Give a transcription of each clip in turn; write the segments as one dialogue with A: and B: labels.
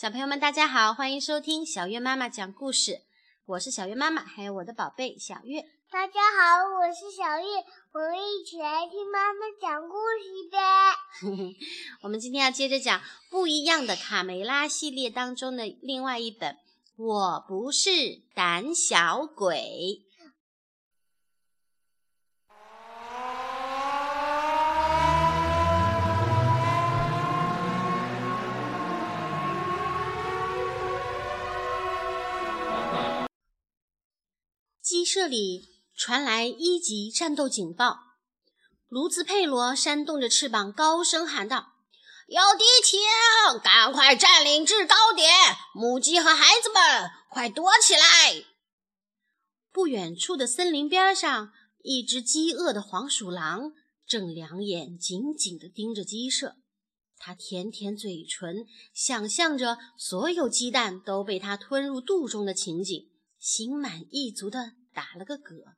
A: 小朋友们，大家好，欢迎收听小月妈妈讲故事。我是小月妈妈，还有我的宝贝小月。
B: 大家好，我是小月，我们一起来听妈妈讲故事呗。
A: 我们今天要接着讲不一样的卡梅拉系列当中的另外一本《我不是胆小鬼》。舍里传来一级战斗警报，卢兹佩罗扇动着翅膀，高声喊道：“有敌情，赶快占领制高点！母鸡和孩子们，快躲起来！”不远处的森林边上，一只饥饿的黄鼠狼正两眼紧紧地盯着鸡舍，它舔舔嘴唇，想象着所有鸡蛋都被它吞入肚中的情景，心满意足地。打了个嗝，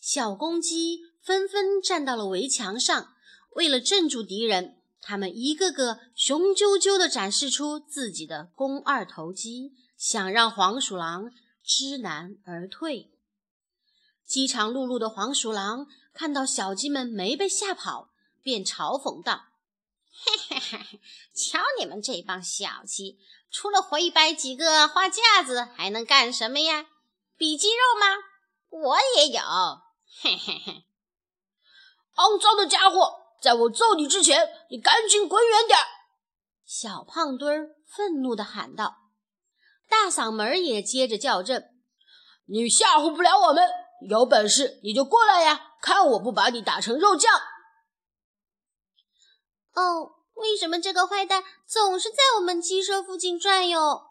A: 小公鸡纷纷站到了围墙上。为了镇住敌人，他们一个个雄赳赳地展示出自己的肱二头肌，想让黄鼠狼知难而退。饥肠辘辘的黄鼠狼看到小鸡们没被吓跑，便嘲讽道：“嘿嘿嘿，瞧你们这帮小鸡，除了回摆几个花架子，还能干什么呀？”比肌肉吗？我也有，嘿嘿嘿！
C: 肮脏的家伙，在我揍你之前，你赶紧滚远点！
A: 小胖墩儿愤怒地喊道。大嗓门也接着叫阵：“
C: 你吓唬不了我们，有本事你就过来呀，看我不把你打成肉酱！”
B: 哦，为什么这个坏蛋总是在我们鸡舍附近转悠？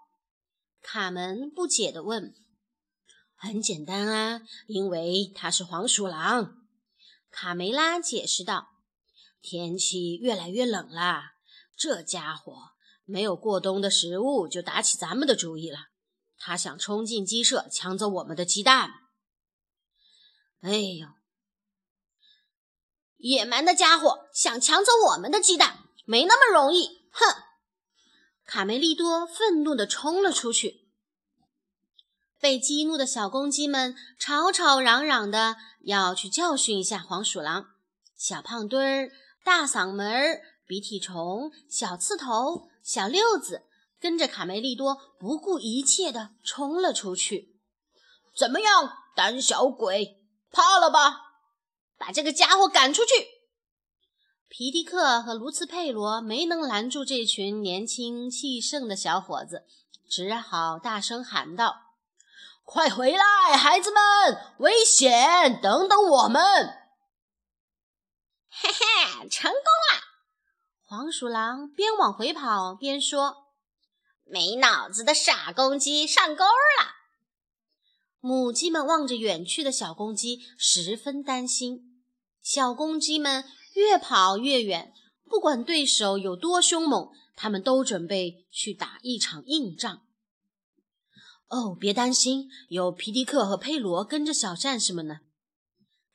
A: 卡门不解地问。很简单啊，因为它是黄鼠狼。卡梅拉解释道：“天气越来越冷了，这家伙没有过冬的食物，就打起咱们的主意了。他想冲进鸡舍，抢走我们的鸡蛋。哎呦，野蛮的家伙想抢走我们的鸡蛋，没那么容易！哼！”卡梅利多愤怒地冲了出去。被激怒的小公鸡们吵吵嚷嚷的要去教训一下黄鼠狼。小胖墩儿、大嗓门儿、鼻涕虫、小刺头、小六子跟着卡梅利多不顾一切的冲了出去。
C: 怎么样，胆小鬼，怕了吧？
A: 把这个家伙赶出去！皮迪克和卢茨佩罗没能拦住这群年轻气盛的小伙子，只好大声喊道。
C: 快回来，孩子们！危险！等等我们！
A: 嘿嘿，成功了！黄鼠狼边往回跑边说：“没脑子的傻公鸡上钩了。”母鸡们望着远去的小公鸡，十分担心。小公鸡们越跑越远，不管对手有多凶猛，他们都准备去打一场硬仗。哦，别担心，有皮迪克和佩罗跟着小战士们呢。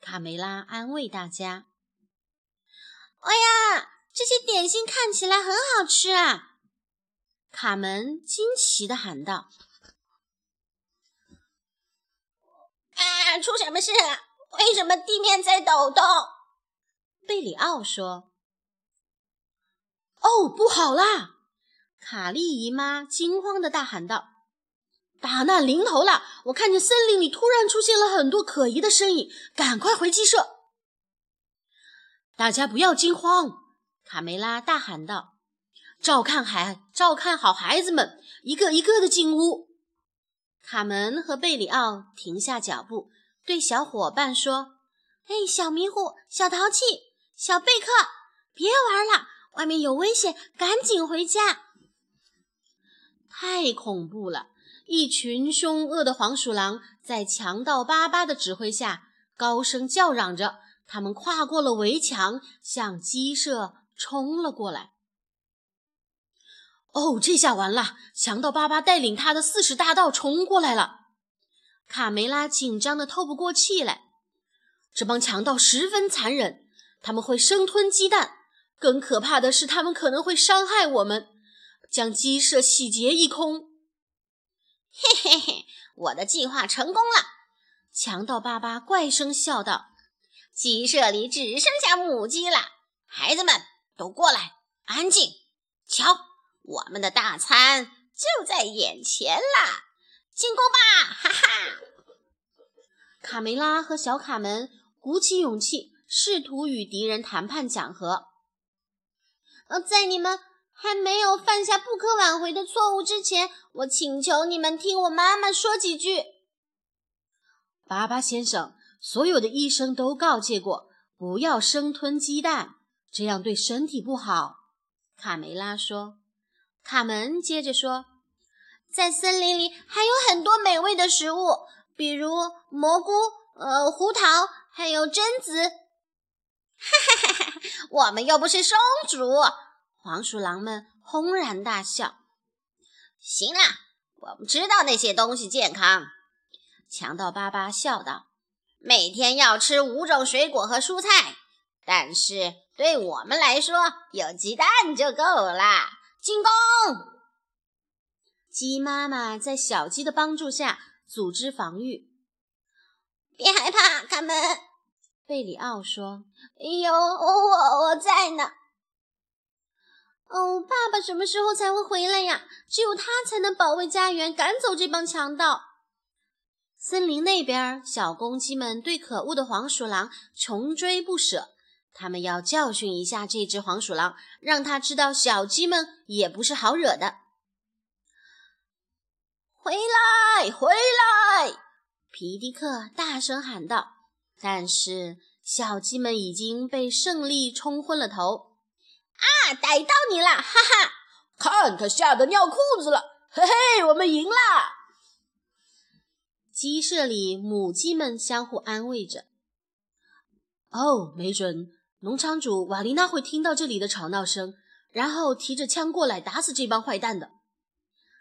A: 卡梅拉安慰大家。
B: 哎呀，这些点心看起来很好吃啊！
A: 卡门惊奇地喊道：“
B: 啊，出什么事了？为什么地面在抖动？”
A: 贝里奥说：“哦，不好啦！”卡莉姨妈惊慌地大喊道。大难临头了！我看见森林里突然出现了很多可疑的身影，赶快回鸡舍！大家不要惊慌！卡梅拉大喊道：“照看孩，照看好孩子们，一个一个的进屋。”卡门和贝里奥停下脚步，对小伙伴说：“
B: 哎，小迷糊，小淘气，小贝克，别玩了，外面有危险，赶紧回家！”
A: 太恐怖了！一群凶恶的黄鼠狼在强盗巴巴的指挥下，高声叫嚷着。他们跨过了围墙，向鸡舍冲了过来。哦，这下完了！强盗巴巴带领他的四十大盗冲过来了。卡梅拉紧张的透不过气来。这帮强盗十分残忍，他们会生吞鸡蛋。更可怕的是，他们可能会伤害我们。将鸡舍洗劫一空。
B: 嘿嘿嘿，我的计划成功了！
A: 强盗巴巴怪声笑道：“
B: 鸡舍里只剩下母鸡了，孩子们都过来，安静！瞧，我们的大餐就在眼前啦！进攻吧，哈哈！”
A: 卡梅拉和小卡门鼓起勇气，试图与敌人谈判讲和。
B: 呃，在你们。还没有犯下不可挽回的错误之前，我请求你们听我妈妈说几句。
A: 巴巴先生，所有的医生都告诫过，不要生吞鸡蛋，这样对身体不好。卡梅拉说。卡门接着说，
B: 在森林里还有很多美味的食物，比如蘑菇、呃胡桃，还有榛子。哈哈哈哈！我们又不是松鼠。黄鼠狼们轰然大笑。行了，我们知道那些东西健康。强盗巴巴笑道：“每天要吃五种水果和蔬菜，但是对我们来说，有鸡蛋就够了。”进攻！
A: 鸡妈妈在小鸡的帮助下组织防御。
B: 别害怕，卡门。
A: 贝里奥说：“
B: 有我，我在呢。”
A: 哦，爸爸什么时候才会回来呀？只有他才能保卫家园，赶走这帮强盗。森林那边，小公鸡们对可恶的黄鼠狼穷追不舍，他们要教训一下这只黄鼠狼，让他知道小鸡们也不是好惹的。
B: 回来，回来！
A: 皮迪克大声喊道。但是小鸡们已经被胜利冲昏了头。
B: 啊！逮到你了，哈哈！
C: 看他吓得尿裤子了，嘿嘿，我们赢了！
A: 鸡舍里母鸡们相互安慰着。哦，没准农场主瓦丽娜会听到这里的吵闹声，然后提着枪过来打死这帮坏蛋的。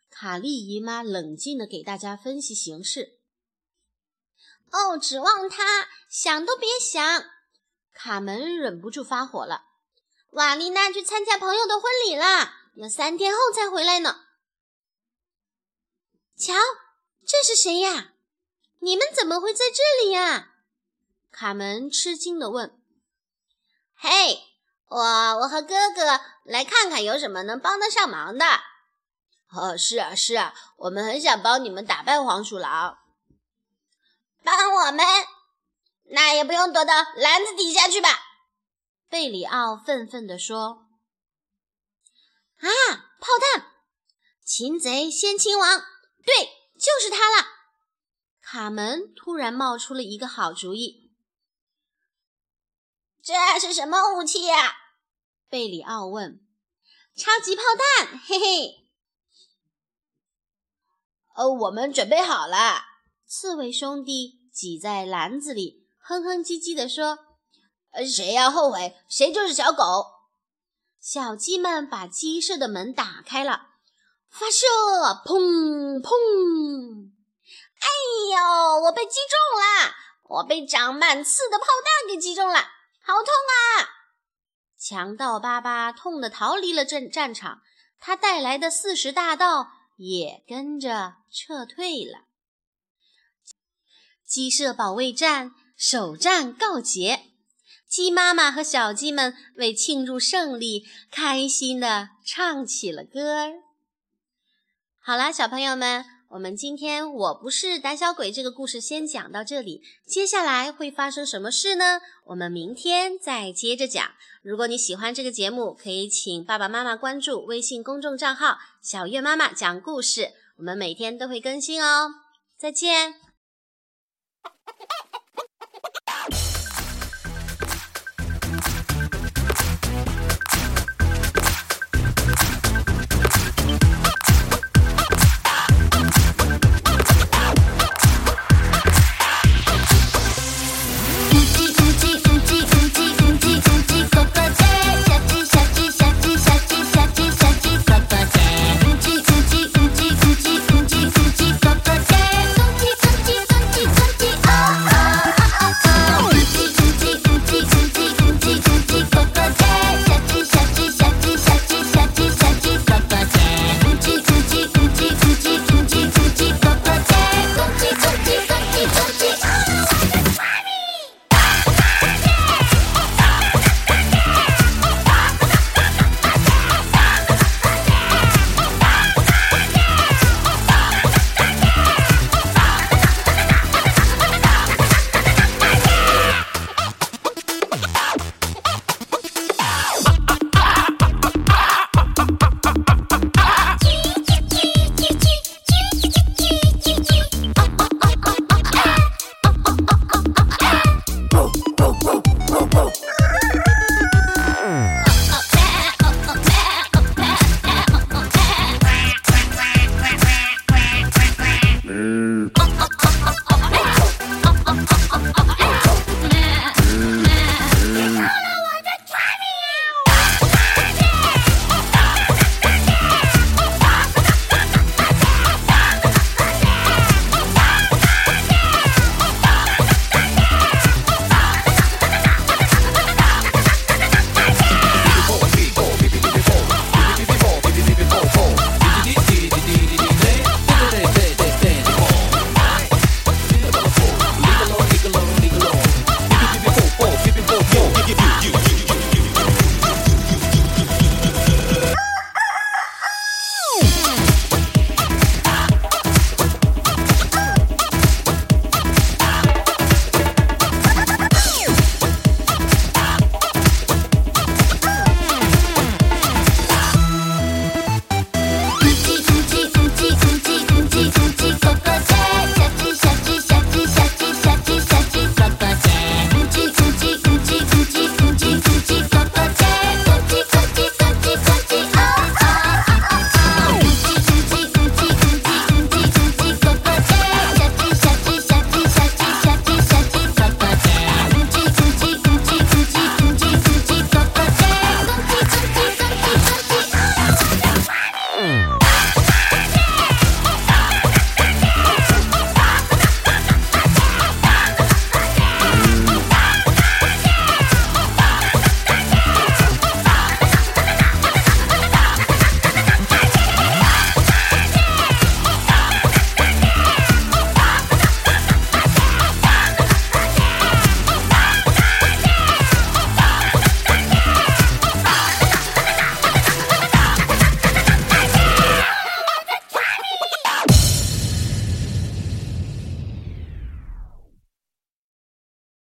A: 卡莉姨妈冷静地给大家分析形势。
B: 哦，指望他想都别想！
A: 卡门忍不住发火了。
B: 瓦丽娜去参加朋友的婚礼啦，要三天后才回来呢。瞧，这是谁呀？你们怎么会在这里呀？
A: 卡门吃惊地问。
B: “嘿，我我和哥哥来看看有什么能帮得上忙的。”“
C: 哦，是啊，是啊，我们很想帮你们打败黄鼠狼。”“
B: 帮我们？那也不用躲到篮子底下去吧？”
A: 贝里奥愤愤地说：“
B: 啊，炮弹！擒贼先擒王，对，就是他了。”
A: 卡门突然冒出了一个好主意：“
B: 这是什么武器呀？”
A: 贝里奥问。
B: “超级炮弹，嘿嘿。”“
C: 哦，我们准备好了。”
A: 刺猬兄弟挤在篮子里，哼哼唧唧地说。
C: 谁要后悔，谁就是小狗。
A: 小鸡们把鸡舍的门打开了，发射，砰砰！
B: 哎呦，我被击中了！我被长满刺的炮弹给击中了，好痛啊！
A: 强盗巴巴痛得逃离了战战场，他带来的四十大盗也跟着撤退了。鸡舍保卫战首战告捷。鸡妈妈和小鸡们为庆祝胜利，开心地唱起了歌儿。好啦，小朋友们，我们今天我不是胆小鬼这个故事先讲到这里，接下来会发生什么事呢？我们明天再接着讲。如果你喜欢这个节目，可以请爸爸妈妈关注微信公众账号“小月妈妈讲故事”，我们每天都会更新哦。再见。